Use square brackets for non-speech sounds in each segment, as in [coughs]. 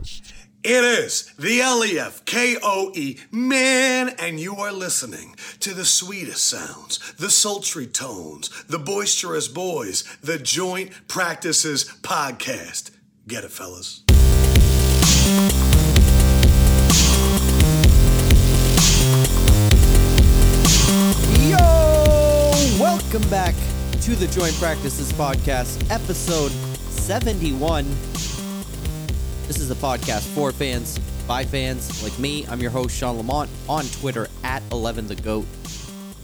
It is the LEF KOE man, and you are listening to the sweetest sounds, the sultry tones, the boisterous boys, the Joint Practices podcast. Get it, fellas. Yo! Welcome back to the Joint Practices Podcast, episode 71. This is a podcast for fans, by fans like me. I'm your host, Shawn Lamont, on Twitter at 11theGOAT.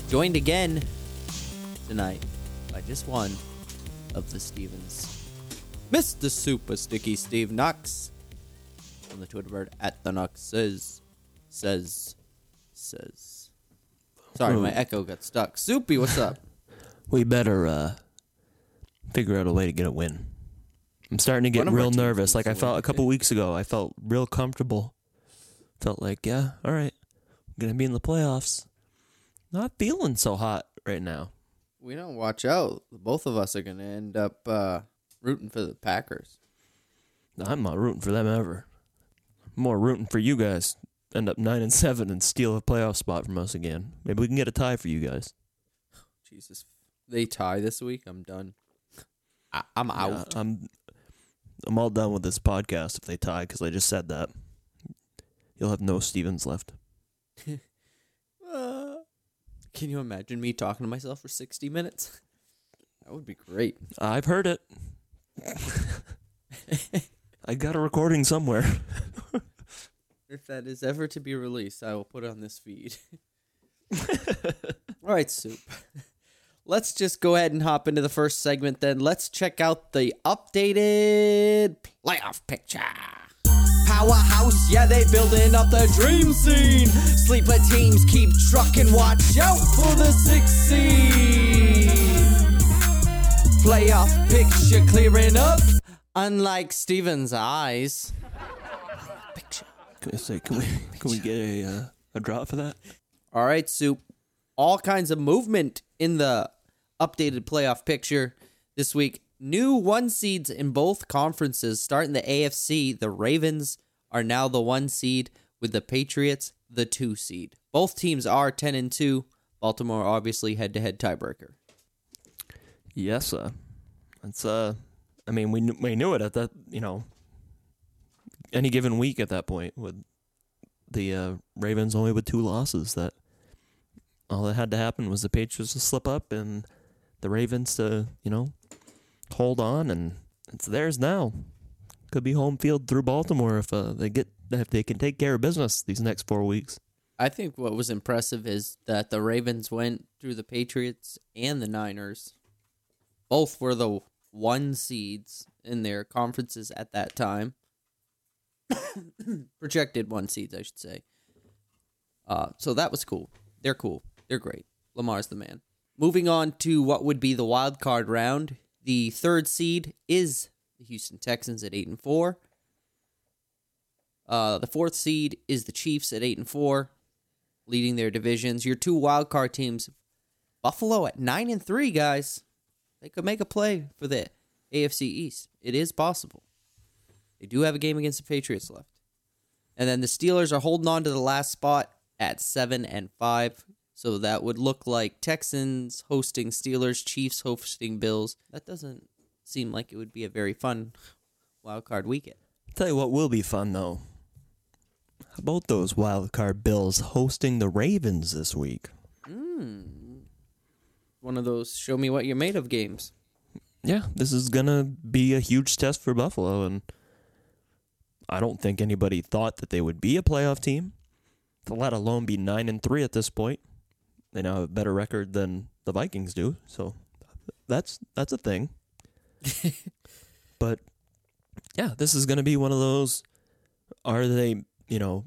Joined again tonight by just one of the Stevens. Mr. Super Sticky Steve Knox on the Twitter bird at the Knox says, says, says. Sorry, my echo got stuck. Soupy, what's up? We better uh, figure out a way to get a win. I'm starting to get One of our real nervous. Like I felt a couple weeks ago, I felt real comfortable. Felt like, yeah, all right, I'm gonna be in the playoffs. Not feeling so hot right now. We don't watch out. Both of us are going to end up uh, rooting for the Packers. I'm not rooting for them ever. I'm more rooting for you guys. End up nine and seven and steal a playoff spot from us again. Maybe we can get a tie for you guys. Jesus. They tie this week. I'm done. I- I'm Yeah, out. I'm I'm all done with this podcast if they tie because I just said that. You'll have no Stevens left. [laughs] Uh, can you imagine me talking to myself for 60 minutes? [laughs] That would be great. I've heard it. [laughs] I got a recording somewhere. If that is ever to be released, I will put it on this feed. All right, Soup. Let's just go ahead and hop into the first segment then. Let's check out the updated playoff picture. Powerhouse, yeah, they building up the dream scene. Sleeper teams keep trucking, watch out for the six seed. Playoff picture clearing up, unlike Steven's eyes. Picture. Can I say, can we can we get a uh, a drop for that? All right, Soup. All kinds of movement in the updated playoff picture this week. New one seeds in both conferences. Starting the AFC, the Ravens are now the one seed, with the Patriots the two seed. Both teams are ten and two. Baltimore obviously head to head tiebreaker. Yes, uh, it's uh, I mean we kn- we knew it at that you know any given week at that point with the uh, Ravens only with two losses that all that had to happen was the Patriots to slip up and the Ravens to you know hold on and it's theirs now. Could be home field through Baltimore if uh, they get if they can take care of business these next four weeks. I think what was impressive is that the Ravens went through the Patriots and the Niners. Both were the one seeds in their conferences at that time. [coughs] Projected one seeds, I should say. Uh, so that was cool. They're cool. They're great. Lamar's the man. Moving on to what would be the wild card round. The third seed is the Houston Texans at eight and four. Uh, the fourth seed is the Chiefs at eight and four, leading their divisions. Your two wild card teams, Buffalo at nine and three, guys. They could make a play for the AFC East. It is possible. They do have a game against the Patriots left, and then the Steelers are holding on to the last spot at seven and five. So that would look like Texans hosting Steelers, Chiefs hosting Bills. That doesn't seem like it would be a very fun wild card weekend. Tell you what will be fun though. How about those wild card Bills hosting the Ravens this week? Hmm. One of those show me what you're made of games. Yeah, this is gonna be a huge test for Buffalo, and I don't think anybody thought that they would be a playoff team, let alone be nine and three at this point. They now have a better record than the Vikings do, so that's that's a thing. [laughs] But yeah, this is going to be one of those. Are they, you know,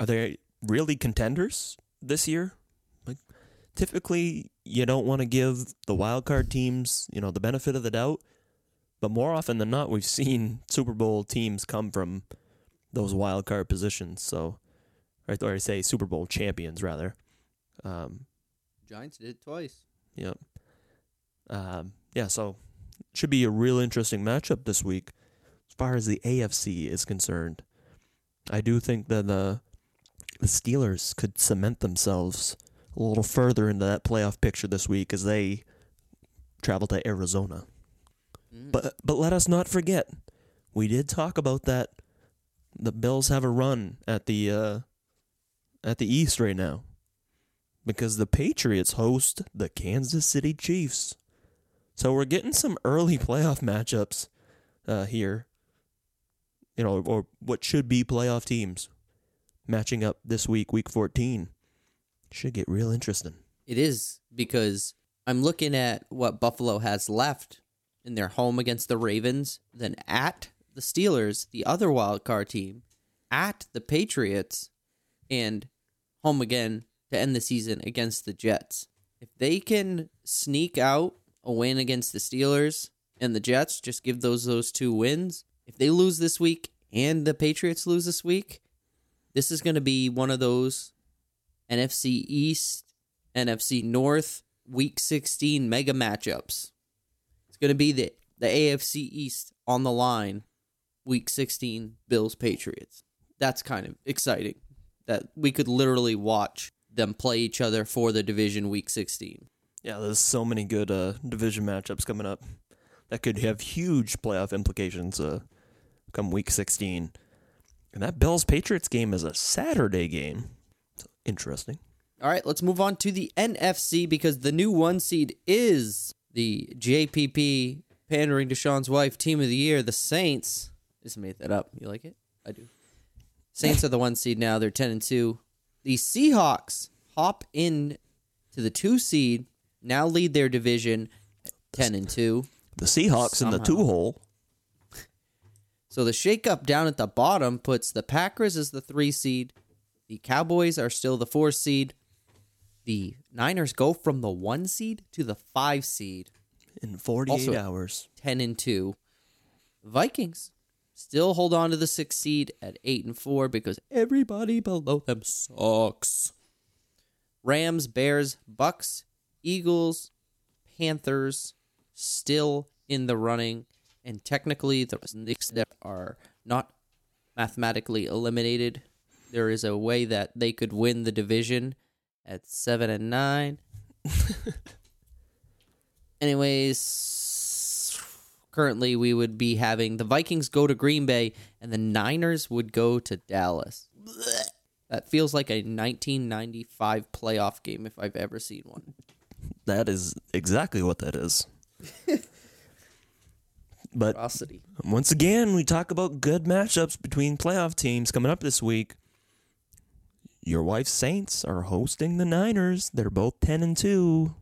are they really contenders this year? Like, typically, you don't want to give the wild card teams, you know, the benefit of the doubt. But more often than not, we've seen Super Bowl teams come from those wild card positions. So, or I say Super Bowl champions rather. Um, Giants did it twice. Yep. Um, yeah, so should be a real interesting matchup this week as far as the AFC is concerned. I do think that the the Steelers could cement themselves a little further into that playoff picture this week as they travel to Arizona. Mm. But but let us not forget, we did talk about that. The Bills have a run at the uh, at the East right now because the Patriots host the Kansas City Chiefs. So we're getting some early [laughs] playoff matchups uh, here. You know, or what should be playoff teams matching up this week, week 14. Should get real interesting. It is because I'm looking at what Buffalo has left in their home against the Ravens, then at the Steelers, the other wild card team, at the Patriots, and home again to end the season against the Jets. If they can sneak out a win against the Steelers and the Jets, just give those those two wins. If they lose this week and the Patriots lose this week, this is going to be one of those NFC East, NFC North week 16 mega matchups. It's going to be the the AFC East on the line week 16 Bills Patriots. That's kind of exciting that we could literally watch them play each other for the division week 16. Yeah, there's so many good uh, division matchups coming up that could have huge playoff implications uh, come week 16. And that Bills Patriots game is a Saturday game. So interesting. All right, let's move on to the NFC because the new one seed is the JPP pandering to Shawn's wife team of the year, the Saints. Just made that up. You like it? I do. Saints are the one seed now. They're 10 and 2. The Seahawks hop in to the 2 seed, now lead their division 10 and 2. The Seahawks in the two hole. So the shakeup down at the bottom puts the Packers as the 3 seed. The Cowboys are still the 4 seed. The Niners go from the 1 seed to the 5 seed. in 48 Also- hours. 10 and 2. Vikings still hold on to the 6th seed at 8 and 4 because everybody below them sucks. Rams, Bears, Bucks, Eagles, Panthers still in the running and technically the Knicks that are not mathematically eliminated. There is a way that they could win the division at 7 and 9. [laughs] Anyways, currently we would be having the Vikings go to Green Bay and the Niners would go to Dallas. Blech. That feels like a 1995 playoff game if I've ever seen one. That is exactly what that is. [laughs] but Atrocity. once again, we talk about good matchups between playoff teams coming up this week. Your wife's Saints are hosting the Niners. They're both 10 and 2.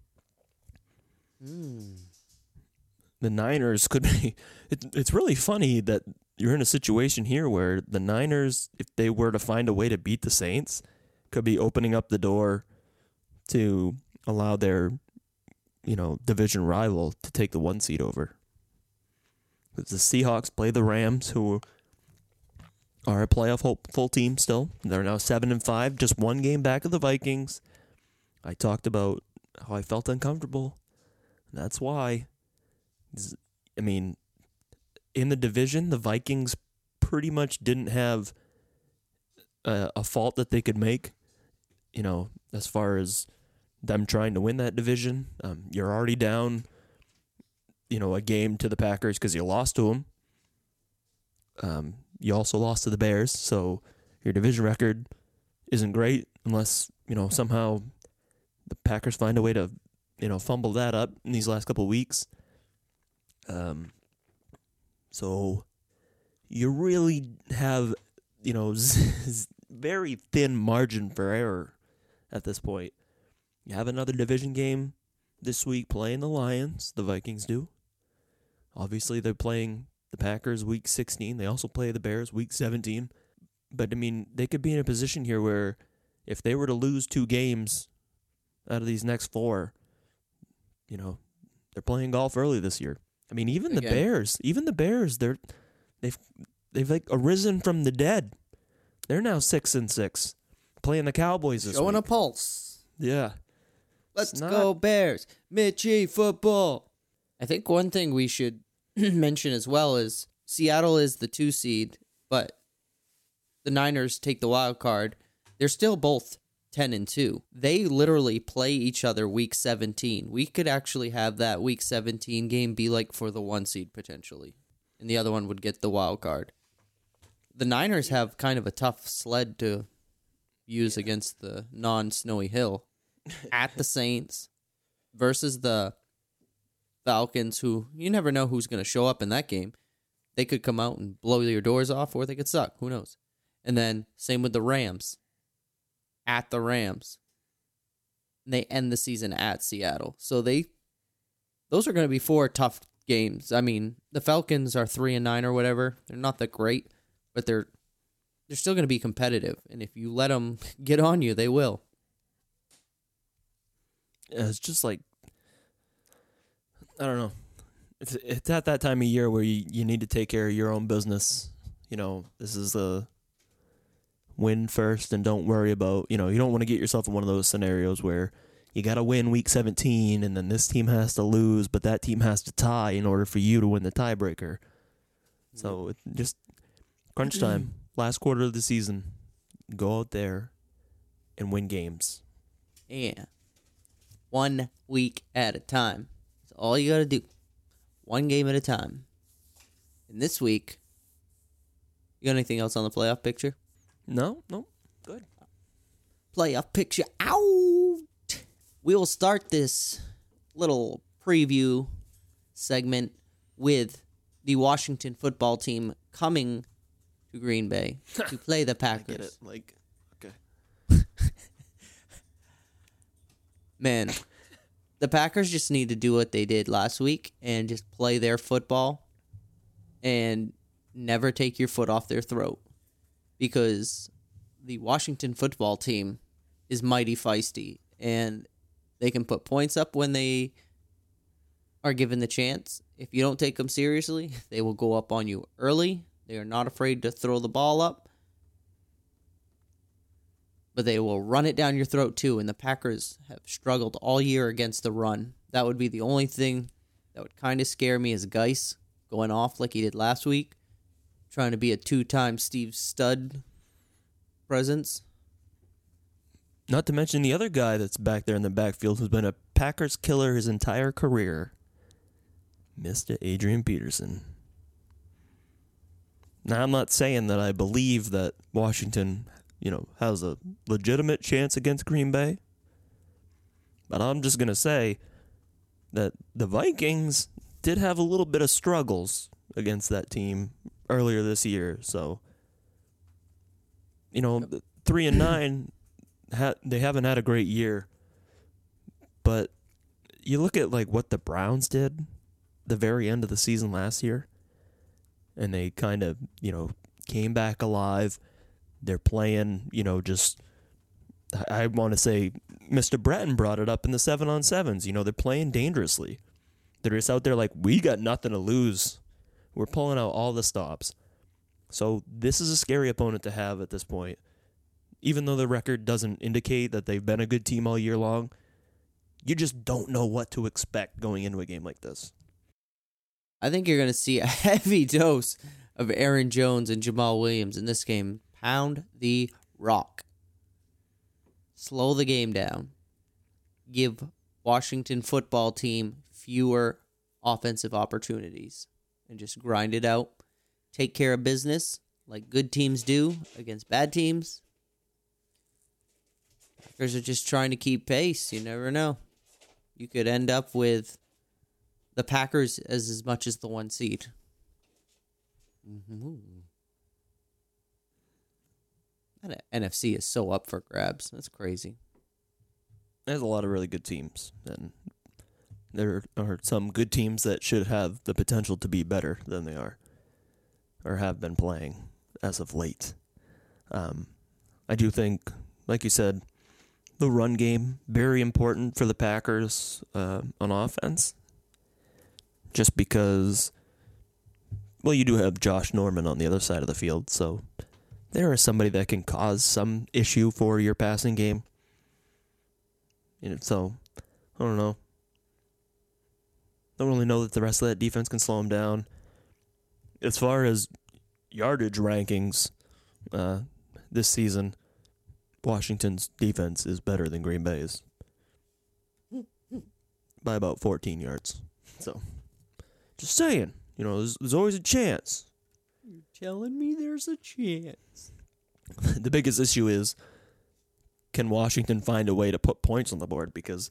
Hmm. The Niners could be. [laughs] It, it's really funny that you're in a situation here where the Niners, if they were to find a way to beat the Saints, could be opening up the door to allow their, you know, division rival to take the one seed over. the Seahawks play the Rams, who are a playoff hopeful team still. They're now seven and five, just one game back of the Vikings. I talked about how I felt uncomfortable. That's why. I mean, in the division, the Vikings pretty much didn't have a, a fault that they could make. You know, as far as them trying to win that division, um, you're already down. You know, a game to the Packers because you lost to them. Um, you also lost to the Bears, so your division record isn't great unless you know somehow the Packers find a way to you know fumble that up in these last couple weeks. Um, so you really have you know [laughs] very thin margin for error at this point. You have another division game this week playing the Lions. The Vikings do. Obviously, they're playing the Packers week 16. They also play the Bears week 17. But I mean, they could be in a position here where if they were to lose two games out of these next four, you know, they're playing golf early this year. I mean, even the Again. Bears, even the Bears, they're they've they've like arisen from the dead. They're now six and six, playing the Cowboys this Showing a pulse. yeah, Let's not- go Bears. Mitchie football. I think one thing we should [clears throat] mention as well is Seattle is the two seed, but the Niners take the wild card. They're still both 10 and 2. They literally play each other week 17. We could actually have that week 17 game be like for the one seed potentially. And the other one would get the wild card. The Niners have kind of a tough sled to use against the non-snowy hill [laughs] at the Saints versus the Falcons, who you never know who's going to show up in that game. They could come out and blow your doors off, or they could suck. Who knows? And then same with the Rams at the Rams. And they end the season at Seattle. So they those are going to be four tough games. I mean, the Falcons are 3 and 9 or whatever. They're not that great, but they're they're still going to be competitive. And if you let them [laughs] get on you, they will. it's just like I don't know. It's it's at that time of year where you, you need to take care of your own business. You know, this is the win first and don't worry about you know, you don't want to get yourself in one of those scenarios where you gotta win week seventeen and then this team has to lose, but that team has to tie in order for you to win the tiebreaker. So mm-hmm. just crunch mm-hmm. time. Last quarter of the season. Go out there and win games. Yeah. One week at a time. That's all you got to do. One game at a time. And this week, you got anything else on the playoff picture? No, no, good. Playoff picture out. We will start this little preview segment with the Washington football team coming to Green Bay [laughs] to play the Packers. Get it? Like, okay. [laughs] Man, the Packers just need to do what they did last week and just play their football and never take your foot off their throat because the Washington football team is mighty feisty and they can put points up when they are given the chance. If you don't take them seriously, [laughs] they will go up on you early. They are not afraid to throw the ball up but they will run it down your throat too. And the Packers have struggled all year against the run. That would be the only thing that would kind of scare me is Guice going off like he did last week, trying to be a two-time Steve Stud presence. Not to mention the other guy that's back there in the backfield who's been a Packers killer his entire career, Mr. Adrian Peterson. Now, I'm not saying that I believe that Washington, you know, has a legitimate chance against Green Bay, but I'm just going to say that the Vikings did have a little bit of struggles against that team earlier this year. So, you know, three and nine, [coughs] ha- they haven't had a great year. But you look at like what the Browns did the very end of the season last year, and they kind of you know came back alive. They're playing, you know, just I, I want to say Mr. Breton brought it up in the seven on sevens. You know, they're playing dangerously. They're just out there like we got nothing to lose. We're pulling out all the stops. So this is a scary opponent to have at this point. Even though the record doesn't indicate that they've been a good team all year long, you just don't know what to expect going into a game like this. I think you're going to see a [laughs] heavy dose of Aaron Jones and Jamaal Williams in this game. Pound the rock. Slow the game down. Give Washington football team fewer offensive opportunities and just grind it out. Take care of business like good teams do against bad teams. Packers are just trying to keep pace. You never know. You could end up with the Packers as as much as the one seed. Mhm. That NFC is so up for grabs. That's crazy. There's a lot of really good teams, and there are some good teams that should have the potential to be better than they are. or have been playing as of late. Um, I do think, like you said, the run game very important for the Packers uh, on offense. Just because, well, you do have Josh Norman on the other side of the field, so there is somebody that can cause some issue for your passing game. You know, so I don't know. Don't really know that the rest of that defense can slow him down. As far as yardage rankings uh, this season, Washington's defense is better than Green Bay's by about 14 yards. So, just saying, you know, there's, there's always a chance. You're telling me there's a chance. [laughs] the biggest issue is can Washington find a way to put points on the board? Because,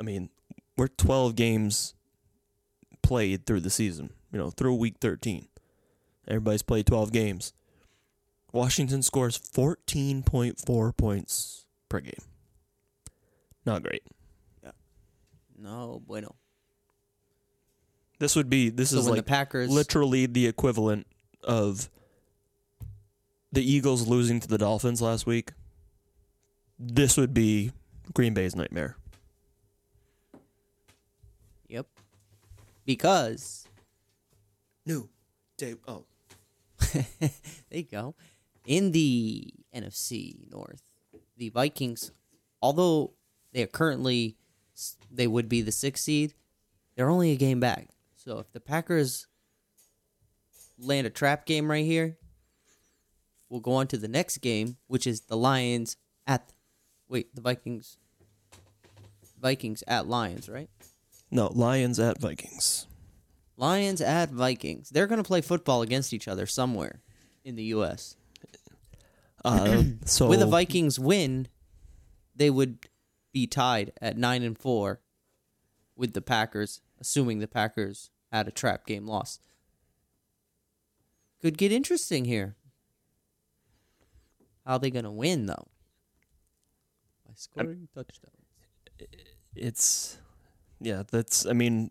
I mean, we're 12 games played through the season, you know, through week 13. Everybody's played 12 games. Washington scores 14.4 points per game. Not great. Yeah. No bueno. This would be this So is like the Packers literally the equivalent of the Eagles losing to the Dolphins last week. This would be Green Bay's nightmare. Because new Dave oh. [laughs] there you go. In the NFC North, the Vikings, although they are currently they would be the sixth seed, they're only a game back. So if the Packers land a trap game right here, we'll go on to the next game, which is the Lions at wait, the Vikings Vikings at Lions, right? No, Lions at Vikings. Lions at Vikings. They're going to play football against each other somewhere in the US. Uh, [clears throat] so With a Vikings win, they would be tied at nine and four with the Packers, assuming the Packers had a trap game loss. Could get interesting here. How are they gonna win though? By scoring touchdowns. it's yeah, that's I mean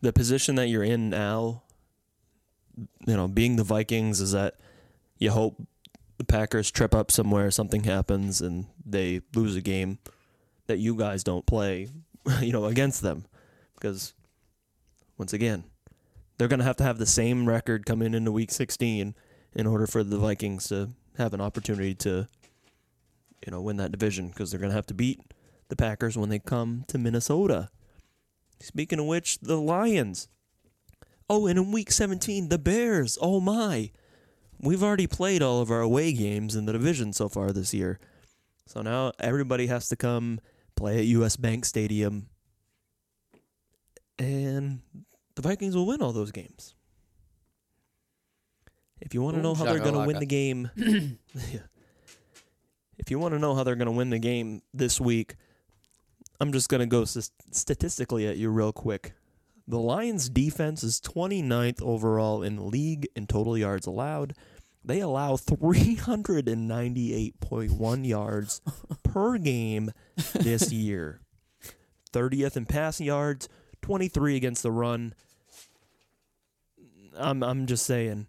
the position that you're in now you know, being the Vikings is that you hope the Packers trip up somewhere, something happens and they lose a game that you guys don't play, [laughs] you know, against them because once again, they're going to have to have the same record coming into week 16 in order for the Vikings to have an opportunity to you know, win that division because they're going to have to beat the Packers when they come to Minnesota. Speaking of which, the Lions. Oh, and in week 17, the Bears. Oh my. We've already played all of our away games in the division so far this year. So now everybody has to come play at US Bank Stadium. And the Vikings will win all those games. If you want to know how they're going to win the game, [coughs] yeah. if you want to know how they're going to win the game this week, I'm just going to go st- statistically at you real quick. The Lions' defense is 29th overall in the league in total yards allowed. They allow 398.1 yards [laughs] per game this year. 30th in passing yards, 23 against the run. I'm I'm just saying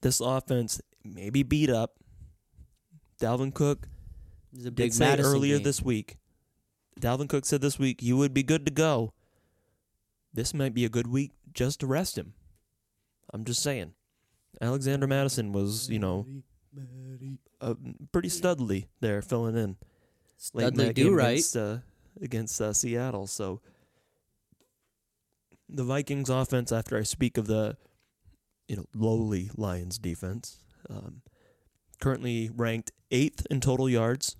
this offense may be beat up. Dalvin Cook did big say earlier game. this week. Dalvin Cook said this week you would be good to go. This might be a good week just to rest him. I'm just saying. Alexander Mattison was, you know, uh, pretty studly there filling in. Studley do right. against, uh, against uh, Seattle. So the Vikings offense, after I speak of the you know lowly Lions defense, um, currently ranked eighth in total yards.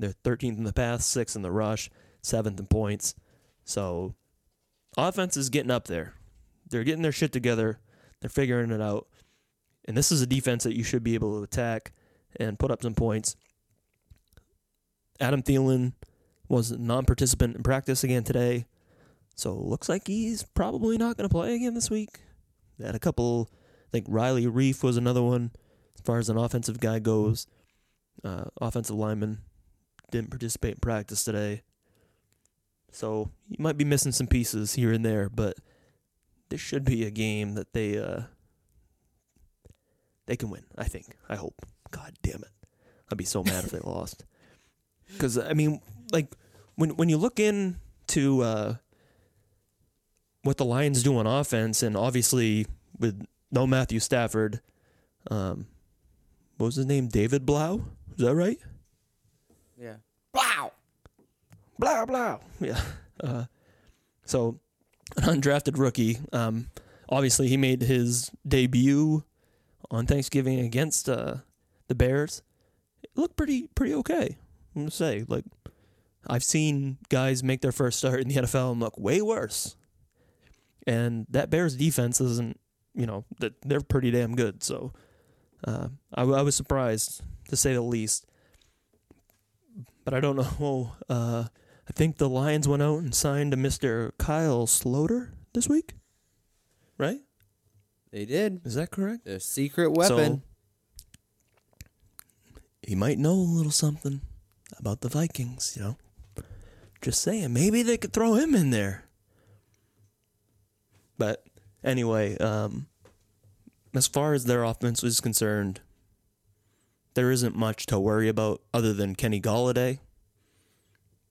They're 13th in the pass, sixth in the rush, seventh in points. So offense is getting up there. They're getting their shit together. They're figuring it out. And this is a defense that you should be able to attack and put up some points. Adam Thielen was a non-participant in practice again today, so looks like he's probably not going to play again this week. They had a couple. I think Riley Reiff was another one, as far as an offensive guy goes. Uh, offensive lineman didn't participate in practice today, so you might be missing some pieces here and there. But this should be a game that they uh they can win. I think. I hope. God damn it, I'd be so mad if they [laughs] lost. Because I mean, like when when you look into uh, what the Lions do on offense, and obviously with no Matthew Stafford, um, what was his name? David Blough. Is that right? Yeah. Blah blah. Yeah. Uh, so an undrafted rookie. Um, obviously he made his debut on Thanksgiving against uh, the Bears. It looked pretty pretty okay. I'm gonna say like I've seen guys make their first start in the NFL and look way worse. And that Bears defense isn't, you know, they're pretty damn good. So uh, I, I was surprised to say the least. But I don't [laughs] know. Uh, I think the Lions went out and signed a Mr. Kyle Sloter this week, right? They did. Is that correct? Their secret weapon. So, he might know a little something about the Vikings, you know. Just saying, maybe they could throw him in there. But anyway, um, as far as their offense is concerned, there isn't much to worry about other than Kenny Golladay.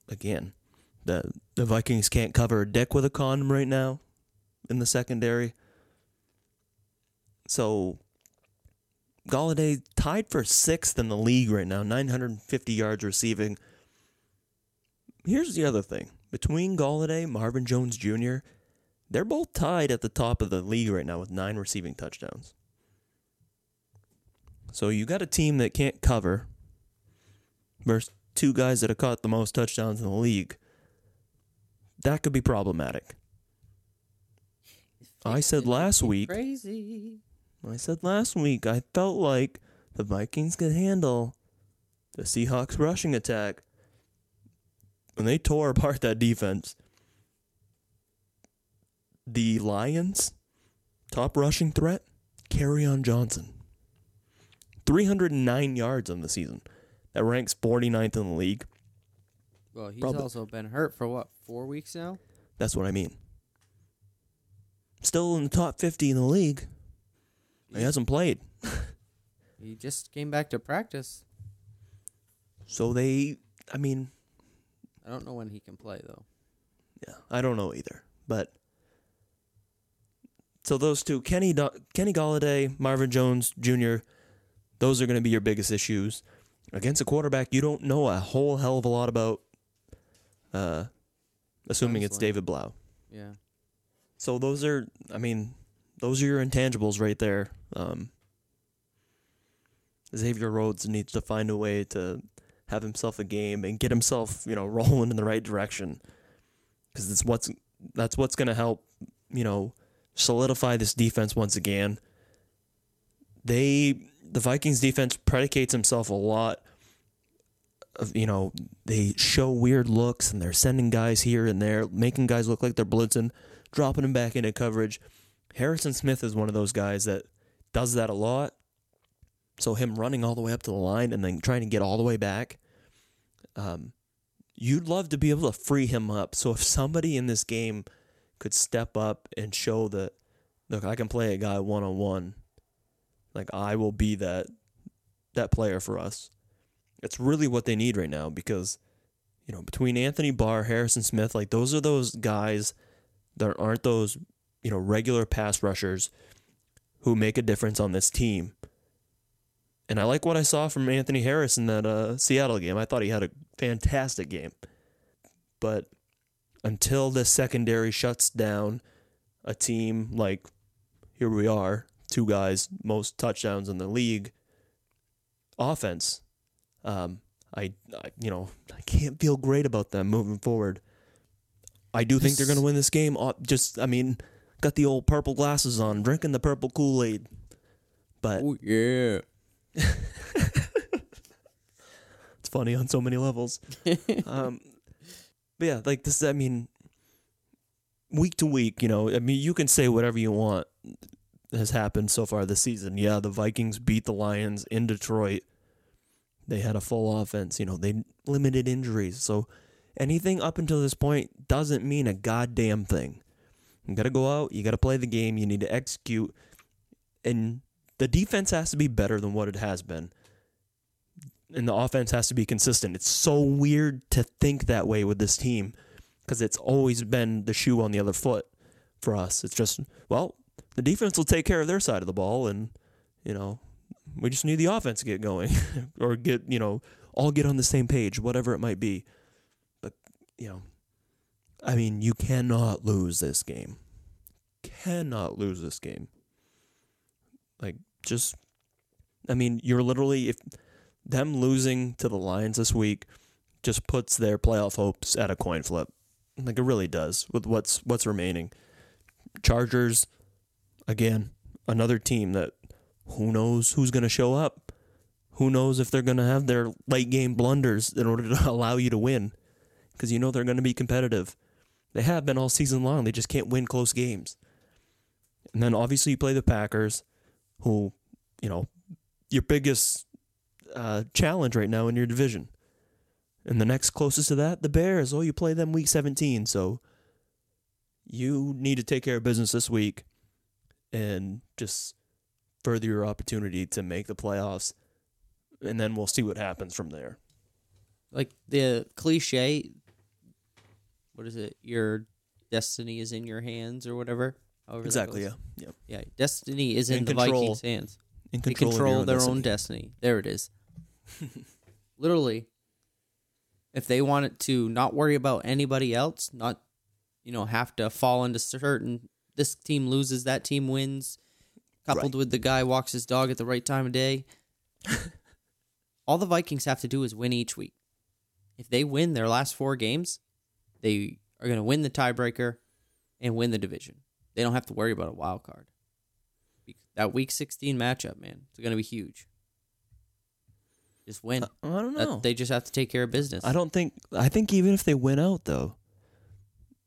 Again, the the Vikings can't cover a dick with a condom right now in the secondary. So Golladay tied for sixth in the league right now, 950 yards receiving. Here's the other thing: between Golladay, Marvin Jones Jr., they're both tied at the top of the league right now with nine receiving touchdowns. So you got a team that can't cover versus two guys that have caught the most touchdowns in the league. That could be problematic. I said last week. Crazy. I said last week I felt like the Vikings could handle the Seahawks rushing attack. When they tore apart that defense, the Lions top rushing threat, Kerryon Johnson. 309 yards on the season. That ranks 49th in the league. Well, he's Probably- also been hurt for what, four weeks now? That's what I mean. Still in the top 50 in the league. He hasn't played. [laughs] He just came back to practice. So they, I mean, I don't know when he can play though. Yeah, I don't know either. But so those two, Kenny Kenny Golladay, Marvin Jones Jr., those are going to be your biggest issues against a quarterback you don't know a whole hell of a lot about. Uh, assuming it's David Blough. Yeah. So those are, I mean, those are your intangibles right there. Um, Xavier Rhodes needs to find a way to have himself a game and get himself, you know, [laughs] rolling in the right direction, because it's what's that's what's going to help, you know, solidify this defense once again. They the Vikings defense predicates himself a lot of you know they show weird looks and they're sending guys here and there, making guys look like they're blitzing, dropping them back into coverage. Harrison Smith is one of those guys that does that a lot. So him running all the way up to the line and then trying to get all the way back, um, you'd love to be able to free him up. So if somebody in this game could step up and show that, look, I can play a guy one on one, like I will be that that player for us. It's really what they need right now because, you know, between Anthony Barr, Harrison Smith, like those are those guys that aren't those, you know, regular pass rushers who make a difference on this team. And I like what I saw from Anthony Harris in that uh, Seattle game. I thought he had a fantastic game. But until the secondary shuts down a team like here we are, two guys, most touchdowns in the league, offense, um, I, I you know I can't feel great about them moving forward. I do think they're going to win this game. Uh, Just I mean, got the old purple glasses on, drinking the purple Kool Aid. But Oh yeah. [laughs] it's funny on so many levels. [laughs] um, but yeah, like this. I mean, week to week, you know, I mean, you can say whatever you want has happened so far this season. Yeah, the Vikings beat the Lions in Detroit. They had a full offense. You know, they limited injuries. So anything up until this point doesn't mean a goddamn thing. You got to go out. You got to play the game. You need to execute, and the defense has to be better than what it has been, and the offense has to be consistent. It's so weird to think that way with this team because it's always been the shoe on the other foot for us. It's just well, the defense will take care of their side of the ball, and you know, we just need the offense to get going [laughs] or get you know all get on the same page, whatever it might be. But you know, I mean, you cannot lose this game. Cannot lose this game. Like just, I mean, you're literally if them losing to the Lions this week just puts their playoff hopes at a coin flip. Like it really does with what's what's remaining. Chargers, again, another team that who knows who's going to show up. Who knows if they're going to have their late game blunders in order to [laughs] allow you to win? Because you know they're going to be competitive. They have been all season long. They just can't win close games. And then obviously you play the Packers, who, you know, your biggest uh, challenge right now in your division. And the next closest to that, the Bears. Oh, you play them week 17. So you need to take care of business this week and just further your opportunity to make the playoffs. And then we'll see what happens from there. Like the cliche, what is it? Your destiny is in your hands, or whatever. Exactly, yeah. Yep. Yeah, destiny is in, In the control. Vikings' hands. In They control, of control their destiny. own destiny. There it is. [laughs] Literally, if they wanted to not worry about anybody else, not you know have to fall into certain. This team loses, that team wins. Coupled with the guy walks his dog at the right time of day. [laughs] All the Vikings have to do is win each week. If they win their last four games, they are going to win the tiebreaker and win the division. They don't have to worry about a wild card. That week 16 matchup, man, it's going to be huge. Just win. I don't That- know. they just have to take care of business. I don't think. I think even if they win out, though,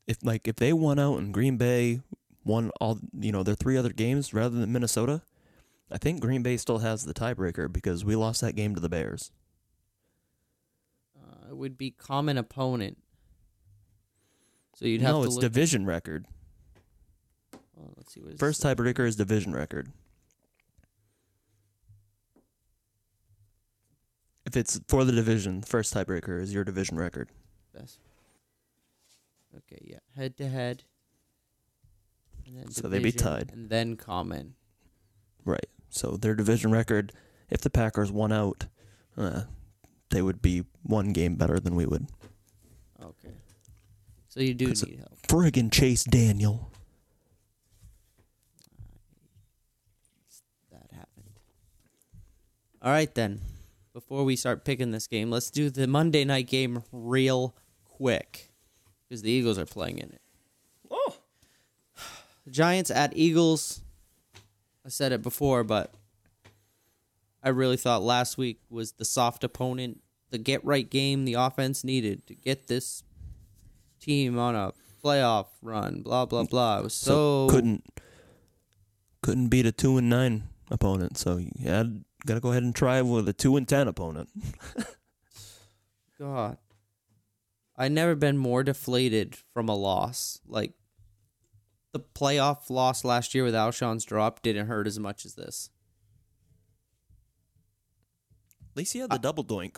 if like if they won out and Green Bay won all you know their three other games rather than Minnesota, I think Green Bay still has the tiebreaker because we lost that game to the Bears. Uh, it would be common opponent. So you'd have to no, to it's division record. oh, let's see what First tiebreaker is division record. If it's for the division, first tiebreaker is your division record. Best. Okay, yeah, head to head. So they'd be tied. And then common. Right. So their division record, if the Packers won out, uh, they would be one game better than we would. Okay. So you do need help. Friggin' Chase Daniel. That happened. All right then. Before we start picking this game, let's do the Monday night game real quick because the Eagles are playing in it. Giants at Eagles. I said it before, but I really thought last week was the soft opponent, the get right game the offense needed to get this team on a playoff run. Blah blah blah. It was so, couldn't couldn't beat a two and nine opponent. So you had got to go ahead and try with a two and ten opponent. [laughs] God. I never been more deflated from a loss. Like the playoff loss last year with Alshon's drop didn't hurt as much as this. At least he had the double doink.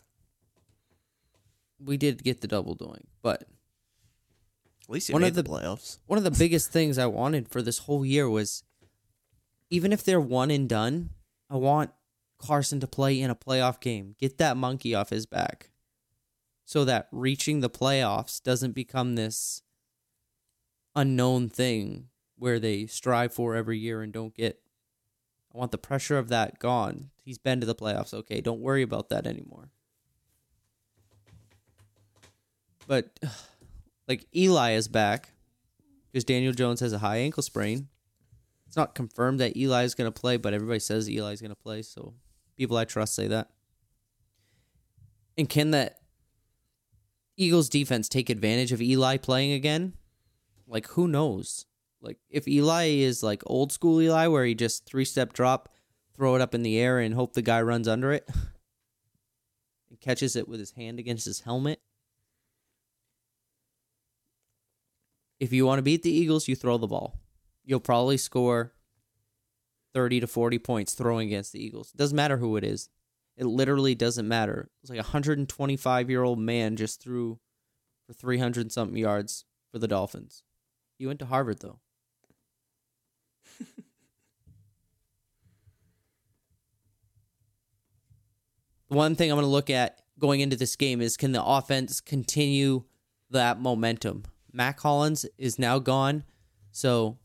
We did get the double doink, but At least One made of the, the- playoffs. one of the biggest things I wanted for this whole year was even if they're one and done, I want Carson to play in a playoff game. Get that monkey off his back. So that reaching the playoffs doesn't become this unknown thing where they strive for every year and don't get. I want the pressure of that gone. He's been to the playoffs. Okay, don't worry about that anymore. But [sighs] like Eli is back because Daniel Jones has a high ankle sprain. It's not confirmed that Eli is going to play, but everybody says Eli is going to play. So people I trust say that. And can that Eagles defense take advantage of Eli playing again? Like who knows? Like if Eli is like old school Eli where he just three step drop, throw it up in the air and hope the guy runs under it [laughs] and catches it with his hand against his helmet. if you want to beat the Eagles, you throw the ball. You'll probably score 30 to 40 points throwing against the Eagles. It doesn't matter who it is. It literally doesn't matter. It's like a 125 year old man just threw for 300 something yards for the Dolphins. He went to Harvard, though. [laughs] One thing I'm going to look at going into this game is can the offense continue that momentum? Mack Hollins is now gone, so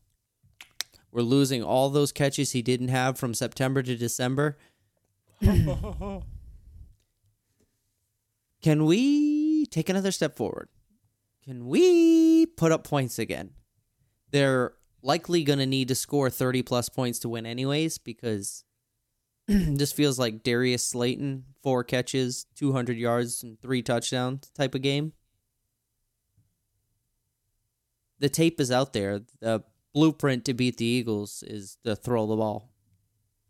we're losing all those catches he didn't have from September to December. [laughs] Can we take another step forward? Can we put up points again? They're likely going to need to score 30 plus points to win, anyways, because [clears throat] this feels like Darius Slayton, four catches, 200 yards, and three touchdowns type of game. The tape is out there. The blueprint to beat the Eagles is to throw the ball,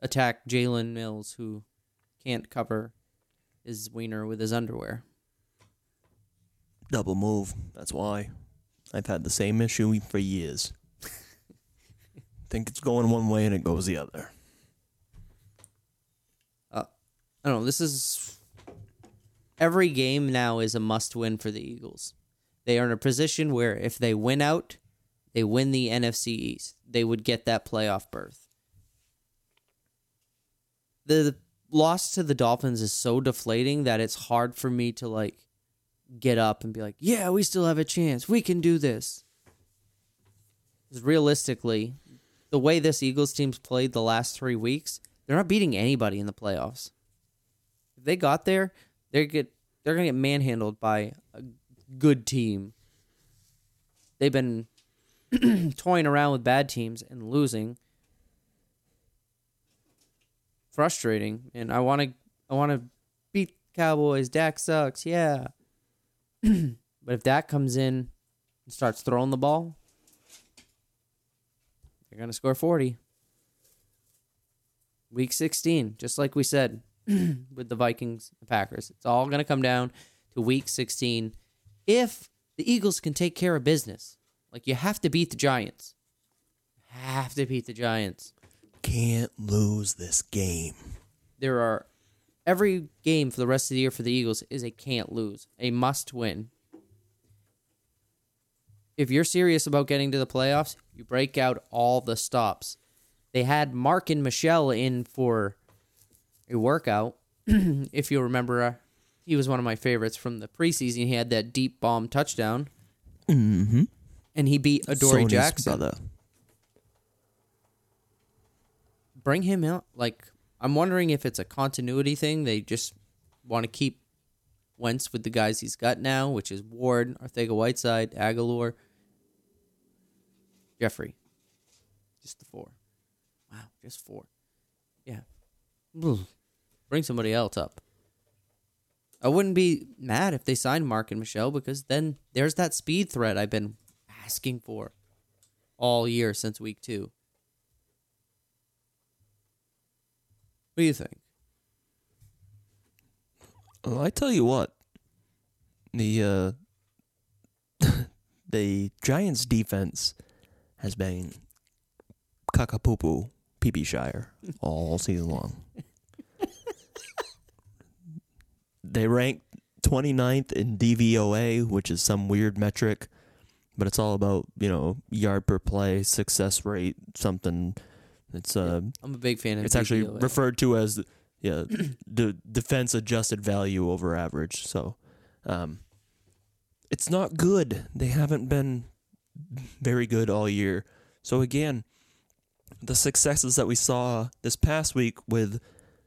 attack Jalen Mills, who can't cover his wiener with his underwear. Double move. That's why. I've had the same issue for years. [laughs] Think it's going one way and it goes the other. Uh, I don't know. This is every game now is a must win for the Eagles. They are in a position where if they win out, they win the NFC East. They would get that playoff berth. The loss to the Dolphins is so deflating that it's hard for me to like get up and be like, "Yeah, we still have a chance. We can do this." realistically, the way this Eagles team's played the last 3 weeks, they're not beating anybody in the playoffs. If they got there, they get they're to get manhandled by a good team. They've been [clears throat] toying around with bad teams and losing. Frustrating, and I want to I want to beat Cowboys. Dak sucks, yeah. [clears throat] but if Dak comes in and starts throwing the ball, they're going to score 40. Week 16, just like we said [clears throat] with the Vikings and Packers. It's all going to come down to week 16 if the Eagles can take care of business. Like you have to beat the Giants. Have to beat the Giants. Can't lose this game. There are every game for the rest of the year for the Eagles is a can't lose, a must win. If you're serious about getting to the playoffs, you break out all the stops. They had Marken Michel in for a workout. [clears throat] if you remember, uh, he was one of my favorites from the preseason. He had that deep bomb touchdown. Mm-hmm. And he beat Adoree Sony's Jackson. brother. bring him out. Like, I'm wondering if it's a continuity thing. They just want to keep Wentz with the guys he's got now, which is Ward, Arthega Whiteside, Agholor, Jeffery. Just the four. Wow, just four. Yeah. Bring somebody else up. I wouldn't be mad if they signed Marken Michel because then there's that speed threat I've been asking for all year since week two. Do you think? Well, I tell you what, the uh, [laughs] the Giants' defense has been cockapoo pee pee shire all season long. [laughs] they ranked 29th in DVOA, which is some weird metric, but it's all about you know yard per play, success rate, something. It's uh, I'm a big fan of it's actually referred to as yeah the defense adjusted value over average. So um it's not good. They haven't been very good all year. So again the successes that we saw this past week with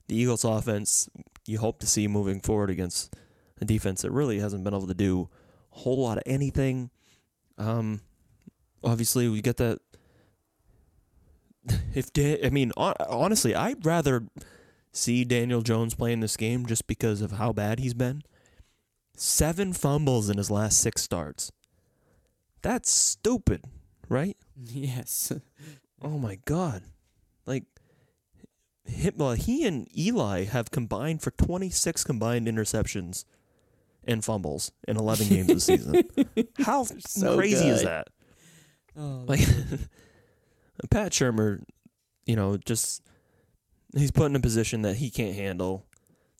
the Eagles offense you hope to see moving forward against a defense that really hasn't been able to do a whole lot of anything. Um obviously we get that if Dan, I mean honestly, I'd rather see Daniel Jones playing this game just because of how bad he's been. Seven fumbles in his last six starts. That's stupid, right? [laughs] yes. Oh my god. Like well, he and Eli have combined for 26 combined interceptions and fumbles in 11 games this season. [laughs] How so crazy is that? Oh, Like [laughs] Pat Shurmur, you know, just he's put in a position that he can't handle.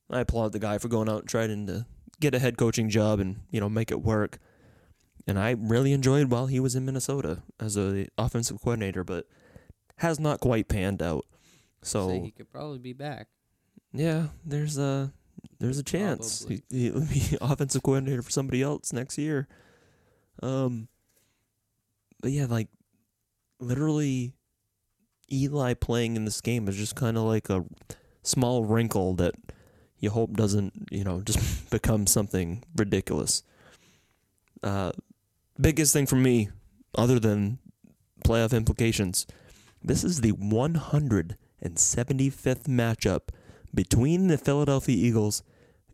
I applaud the guy for going out and trying to get a head coaching job and you know make it work. And I really enjoyed while he was in Minnesota as a offensive coordinator, but has not quite panned out. So so he could probably be back. yeah, there's a there's a chance he, he'll be [laughs] offensive coordinator for somebody else next year. Um, but yeah, like literally, Eli playing in this game is just kind of like a small wrinkle that you hope doesn't, you know, just [laughs] become something ridiculous. Uh, biggest thing for me, other than playoff implications, this is the 175th matchup between the Philadelphia Eagles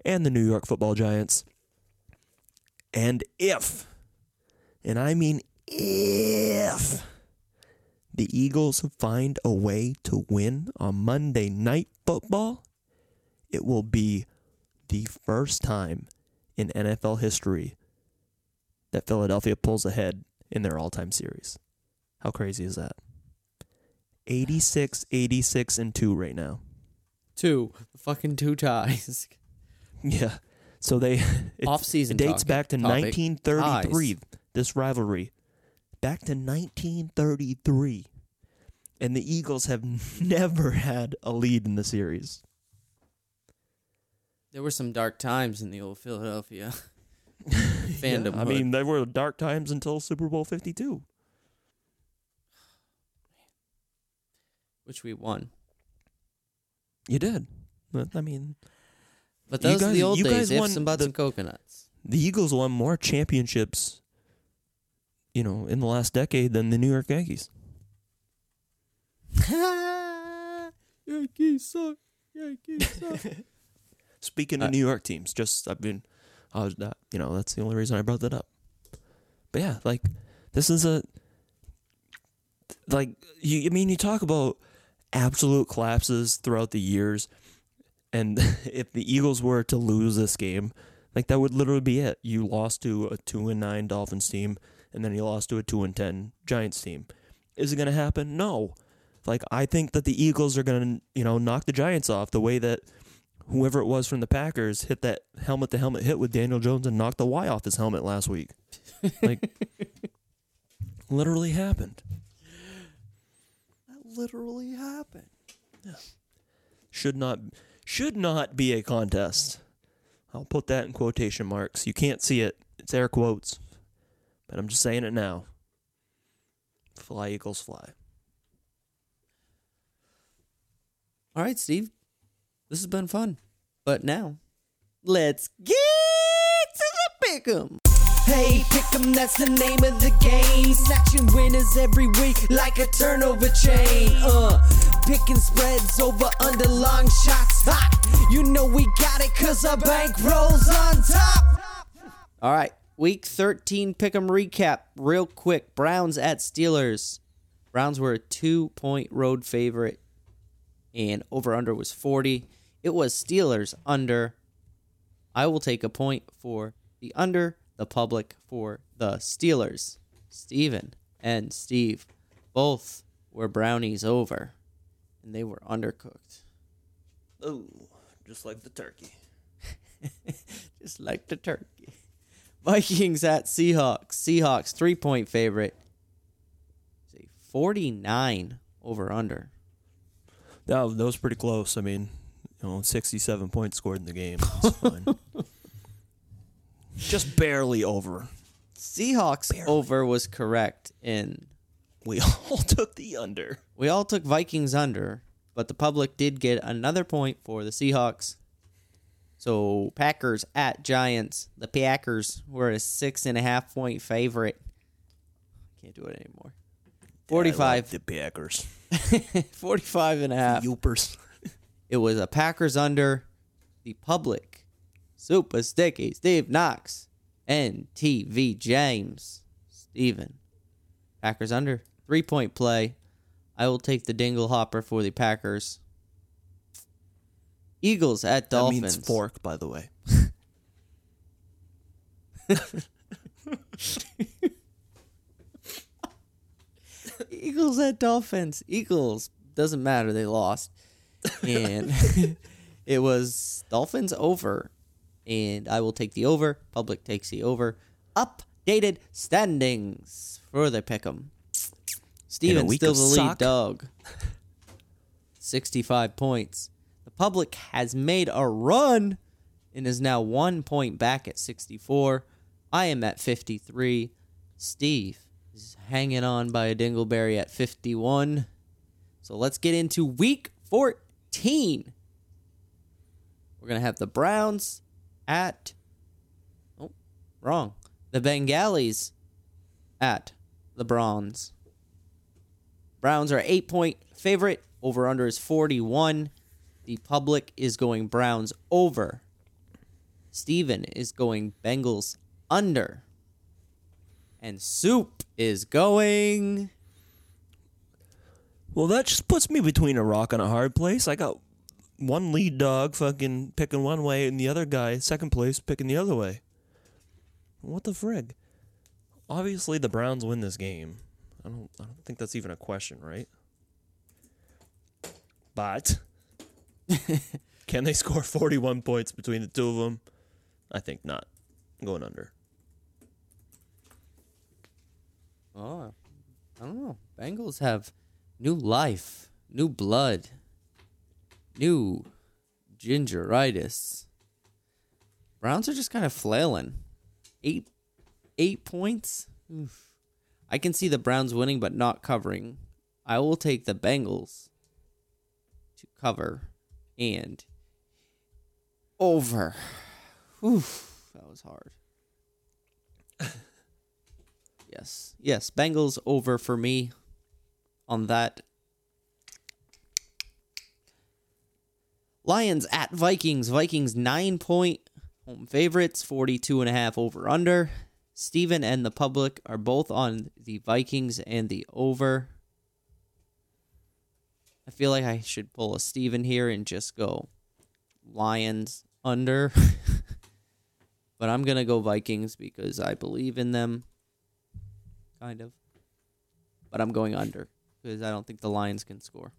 and the New York Football Giants. And if, and I mean if, the Eagles find a way to win on Monday Night Football, it will be the first time in NFL history that Philadelphia pulls ahead in their all time series. How crazy is that? 86, 86, and 2 right now. Two, fucking two ties. [laughs] Yeah. So they [laughs] it, Off-season It dates talk- back to topic. 1933. This rivalry, back to 1933, and the Eagles have [laughs] never had a lead in the series. There were some dark times in the old Philadelphia [laughs] fandom. I mean, there were dark times until Super Bowl 52. which we won. You did. But, I mean, But those are guys- the old days. Ifs won and buts the- and coconuts. the Eagles won more championships, you know, in the last decade than the New York Yankees. [laughs] Yankees suck. Yankees suck. [laughs] Speaking Uh, of New York teams, just I've been, I was that you know that's the only reason I brought that up. But yeah, like this is a like you. I mean, you talk about absolute collapses throughout the years, and [laughs] if the Eagles were to lose this game, like that would literally be it. You lost to a two and nine Dolphins team, and then he lost to a two and ten Giants team. Is it going to happen? No. Like I think that the Eagles are going to, you know, knock the Giants off the way that whoever it was from the Packers hit that helmet to helmet hit with Daniel Jones and knocked the Y off his helmet last week. [laughs] Like literally happened. that literally happened. Should not should not be a contest. I'll put that in quotation marks. You can't see it. It's air quotes. But I'm just saying it now. Fly Eagles fly. All right, Steve. This has been fun. But now, let's get to the pick'em. Hey, pick'em, that's the name of the game. Snatching winners every week like a turnover chain. Uh, picking spreads over under long shots. Ha! You know we got it cause our bank rolls on top. All right, week 13 pick'em recap. Real quick Browns at Steelers. Browns were a two point road favorite and over under was 40. It was Steelers under. I will take a point for the under, the public for the Steelers. Steven and Steve both were brownies over, and they were undercooked. Oh, just like the turkey. [laughs] Just like the turkey. Vikings at Seahawks. Seahawks, three point favorite. Say 49 over under. That was, that was pretty close. I mean, you know, 67 points scored in the game. [laughs] Just barely over. Seahawks over was correct in We [laughs] all took the under. We all took Vikings under, but the public did get another point for the Seahawks. So Packers at Giants. The Packers were a six and a half point favorite. Can't do it anymore. Love 45, the Packers. [laughs] 45 and a half. Youpers. [laughs] It was a Packers under. The public. Super Sticky. Steve Knox. And TV James. Steven. Packers under. Three point play. I will take the Dingle Hopper for the Packers. Eagles at That Dolphins. means fork, by the way. Eagles at Dolphins. Eagles doesn't matter. They lost, and [laughs] it was Dolphins over, and I will take the over. Public takes the over. Updated standings for the pick'em. Steven still the lead sock. dog. [laughs] Sixty-five points. Public has made a run and is now one point back at sixty-four. I am at fifty-three. Steve is hanging on by a dingleberry at 51. So let's get into week 14. We're going to have the Browns at. Oh, wrong. The Bengalis at the Browns. Browns are eight point favorite. Over under is 41. The public is going Browns over. Steven is going Bengals under. And Soup is going. Well, that just puts me between a rock and a hard place. I got one lead dog fucking picking one way and the other guy, second place, picking the other way. What the frig? Obviously, the Browns win this game. I don't. I don't think that's even a question, right? But [laughs] can they score forty-one points between the two of them? I think not. I'm going under. Oh, I don't know. Bengals have new life, new blood, new gingeritis. Browns are just kind of flailing. Eight, eight points. Oof. I can see the Browns winning, but not covering. I will take the Bengals to cover and over. Oof, that was hard. [laughs] Yes. Yes. Bengals over for me on that. Lions at Vikings. Vikings nine point home favorites, 42 and a half over under. Steven and the public are both on the Vikings and the over. I feel like I should pull a Steven here and just go Lions under. [laughs] but I'm going to go Vikings because I believe in them kind of. But I'm going under because I don't think the Lions can score.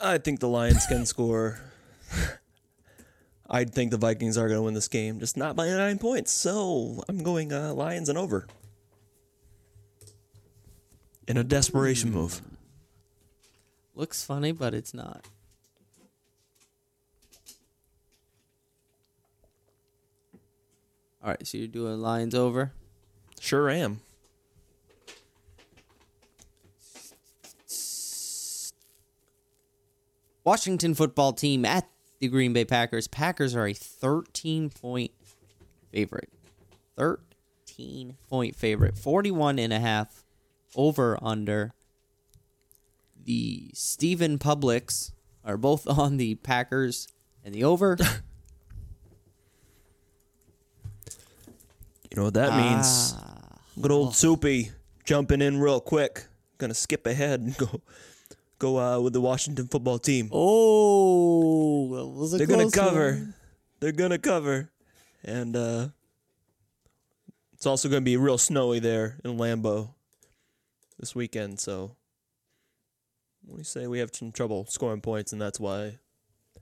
I think the Lions can score. [laughs] I think the Vikings are going to win this game, just not by nine points. So I'm going uh, Lions and over. In a desperation move. Looks funny, but it's not. All right, so you're doing Lions over. Sure am. Washington football team at the Green Bay Packers. Packers are a 13 point favorite. 13 point favorite. 41 and a half over under. The Stephen Publix are both [laughs] on the Packers and the over. [laughs] You know what that means? Good old Soupy jumping in real quick. Gonna skip ahead and go go uh, with the Washington football team. Oh, that was a They're gonna cover. one. They're gonna cover, and uh, it's also gonna be real snowy there in Lambeau this weekend. So, what do you say? We have some trouble scoring points, and that's why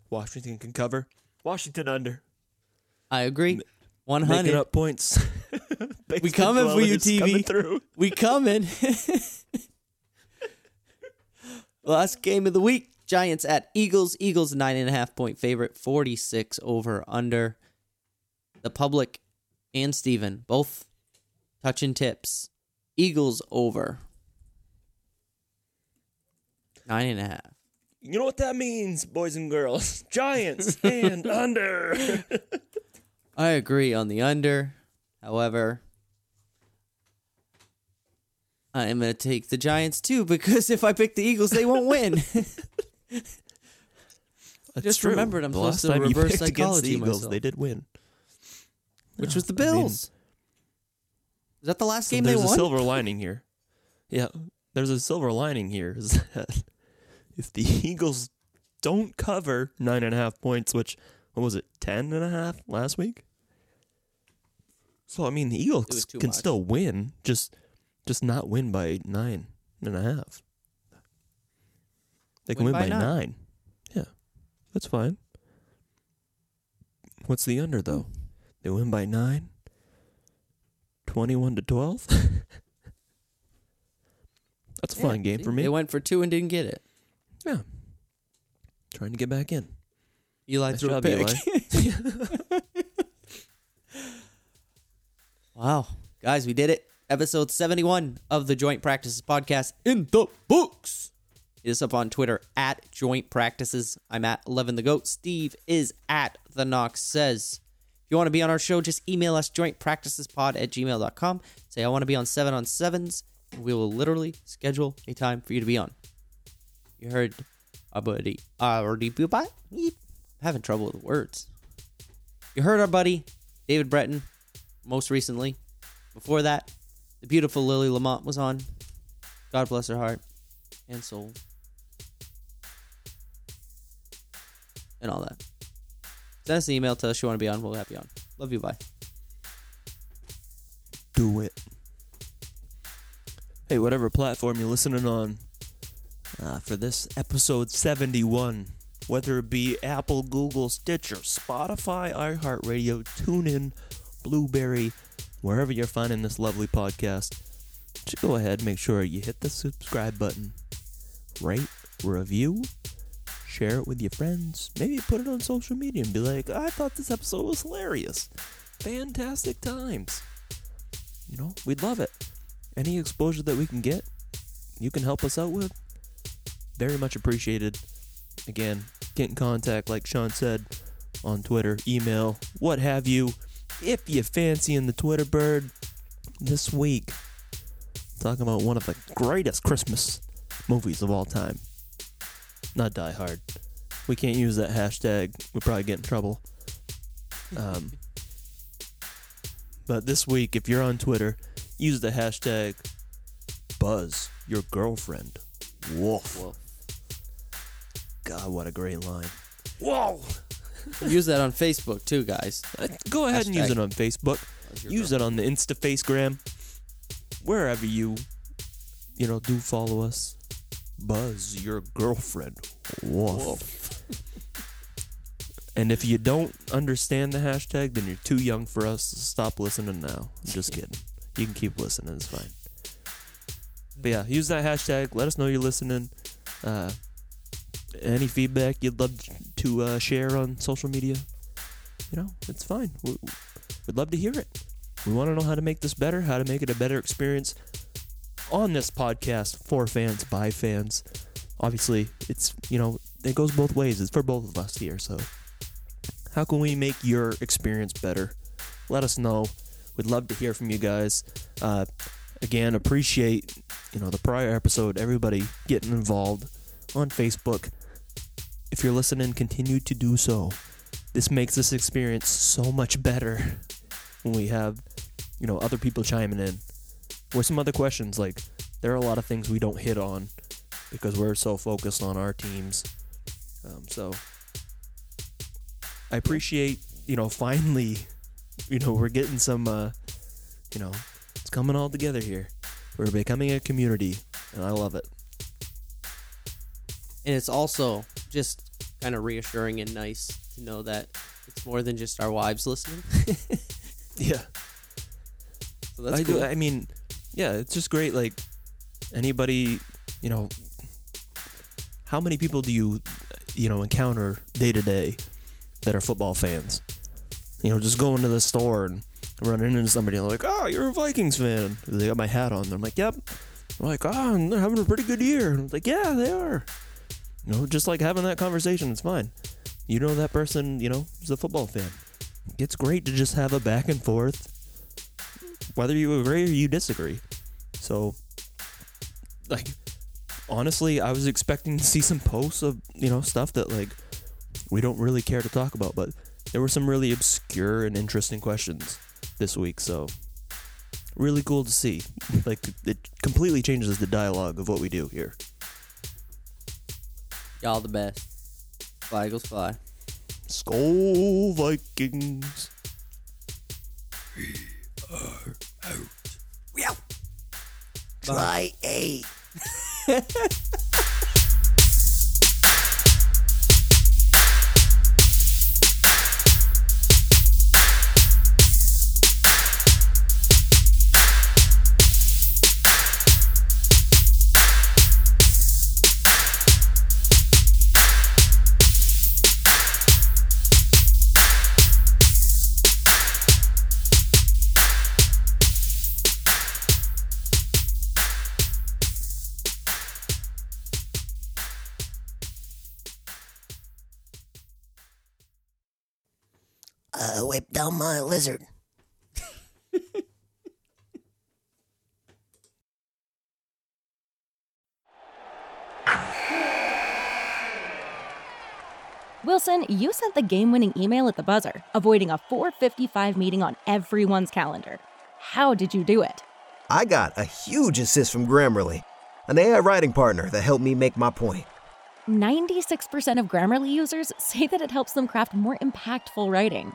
Washington can cover. Washington under I agree. One making hundred. up points. [laughs] We coming for you, TV. We coming. [laughs] Last game of the week: Giants at Eagles. Eagles nine and a half point favorite. Forty six over under. The public and Steven both touching tips. Eagles over. Nine and a half. You know what that means, boys and girls? [laughs] Giants and [laughs] under. [laughs] I agree on the under. However, I am going to take the Giants too because if I pick the Eagles, they won't win. That's Just true. remembered I'm The supposed to reverse psychology the Eagles, myself. they did win. which was the I mean, Bills. Is that the last So game they won? there's a silver lining here. Yeah, there's a silver lining here. Is that if the [laughs] Eagles don't cover nine and a half points, which what was it, ten and a half last week? So I mean, the Eagles can much. still win, just just not win by nine and a half. They can Win win, by by, nine. nine. Yeah, that's fine. What's the under though? They win by nine. Twenty-one to twelve. [laughs] that's a Yeah, fine game see? for me. They went for two and didn't get it. Yeah, trying to get back in. Eli Nice threw a pick. [laughs] Wow. Guys, we did it. Episode 71 of the Joint Practices Podcast in the books. Hit us up on Twitter at Joint Practices. I'm at 11 the Goat. Steve is at The Knox Says. If you want to be on our show, just email us jointpracticespod at gmail.com. Say, I want to be on 7 on 7s, we will literally schedule a time for you to be on. You heard our buddy, our buddy, having trouble with words. You heard our buddy, David Breton, most recently. Before that, the beautiful Lily Lamont was on. God bless her heart and soul. And all that. Send us an email, tell us you want to be on. We'll have you on. Love you. Bye. do it. Hey, whatever platform you're listening on uh, for this episode 71, whether it be Apple, Google, Stitcher, Spotify, iHeartRadio, TuneIn, Blueberry, wherever you're finding this lovely podcast, just go ahead make sure you hit the subscribe button, rate, review, share it with your friends, maybe put it on social media and be like, I thought this episode was hilarious. Fantastic times. You know, we'd love it. Any exposure that we can get, you can help us out with. Very much appreciated. Again, get in contact, like Shawn said, on Twitter, email, what have you. If you fancy in the Twitter bird this week, talking about one of the greatest Christmas movies of all time. Not Die Hard. We can't use that hashtag. We'll probably get in trouble. Um, but this week, if you're on Twitter, use the hashtag Buzz your girlfriend. Woof. God, what a great line. Whoa! [laughs] Use that on Facebook too, guys. Uh, Go ahead and use Hashtag it on Facebook. Buzz your Use it on the Insta Facegram. Wherever you, you know, do follow us. Buzz your girlfriend. Woof. [laughs] and if you don't understand the hashtag, then you're too young for us. Stop listening now. I'm just kidding. You can keep listening. It's fine. But yeah, use that hashtag. Let us know you're listening. Uh, any feedback you'd love to uh, share on social media, you know, it's fine. We, we'd love to hear it. We want to know how to make this better, how to make it a better experience on this podcast for fans, by fans. Obviously, it's, you know, it goes both ways. It's for both of us here. So, how can we make your experience better? Let us know. We'd love to hear from you guys. Uh, again, appreciate, you know, the prior episode, everybody getting involved on Facebook. If you're listening, continue to do so. This makes this experience so much better when we have, you know, other people chiming in. Or some other questions, like there are a lot of things we don't hit on because we're so focused on our teams. Um, so I appreciate, you know, finally, [laughs] you know, we're getting some, uh, you know, it's coming all together here. We're becoming a community, and I love it. And it's also just kind of reassuring and nice to know that it's more than just our wives listening. [laughs] Yeah. So that's I cool. do. I mean, yeah, it's just great. Like anybody, you know, how many people do you, you know, encounter day to day that are football fans? You know, just going to the store and running into somebody and like, oh, you're a Vikings fan. They got my hat on. I'm like, yep. I'm like, oh, and they're having a pretty good year. I'm like, yeah, they are. You know, just like having that conversation, it's fine. You know that person, you know, is a football fan. It's great to just have a back and forth whether you agree or you disagree. So, like, honestly, I was expecting to see some posts of, you know, stuff that, like, we don't really care to talk about, but there were some really obscure and interesting questions this week, so really cool to see. Like, it completely changes the dialogue of what we do here. Y'all the best. Fly Eagles fly. Skull Vikings. We are out. We out. Try eight. [laughs] Uh, down my lizard. Wilson, you sent the game winning email at the buzzer, avoiding a 455 meeting on everyone's calendar. How did you do it? I got a huge assist from Grammarly, an AI writing partner that helped me make my point. 96% of Grammarly users say that it helps them craft more impactful writing.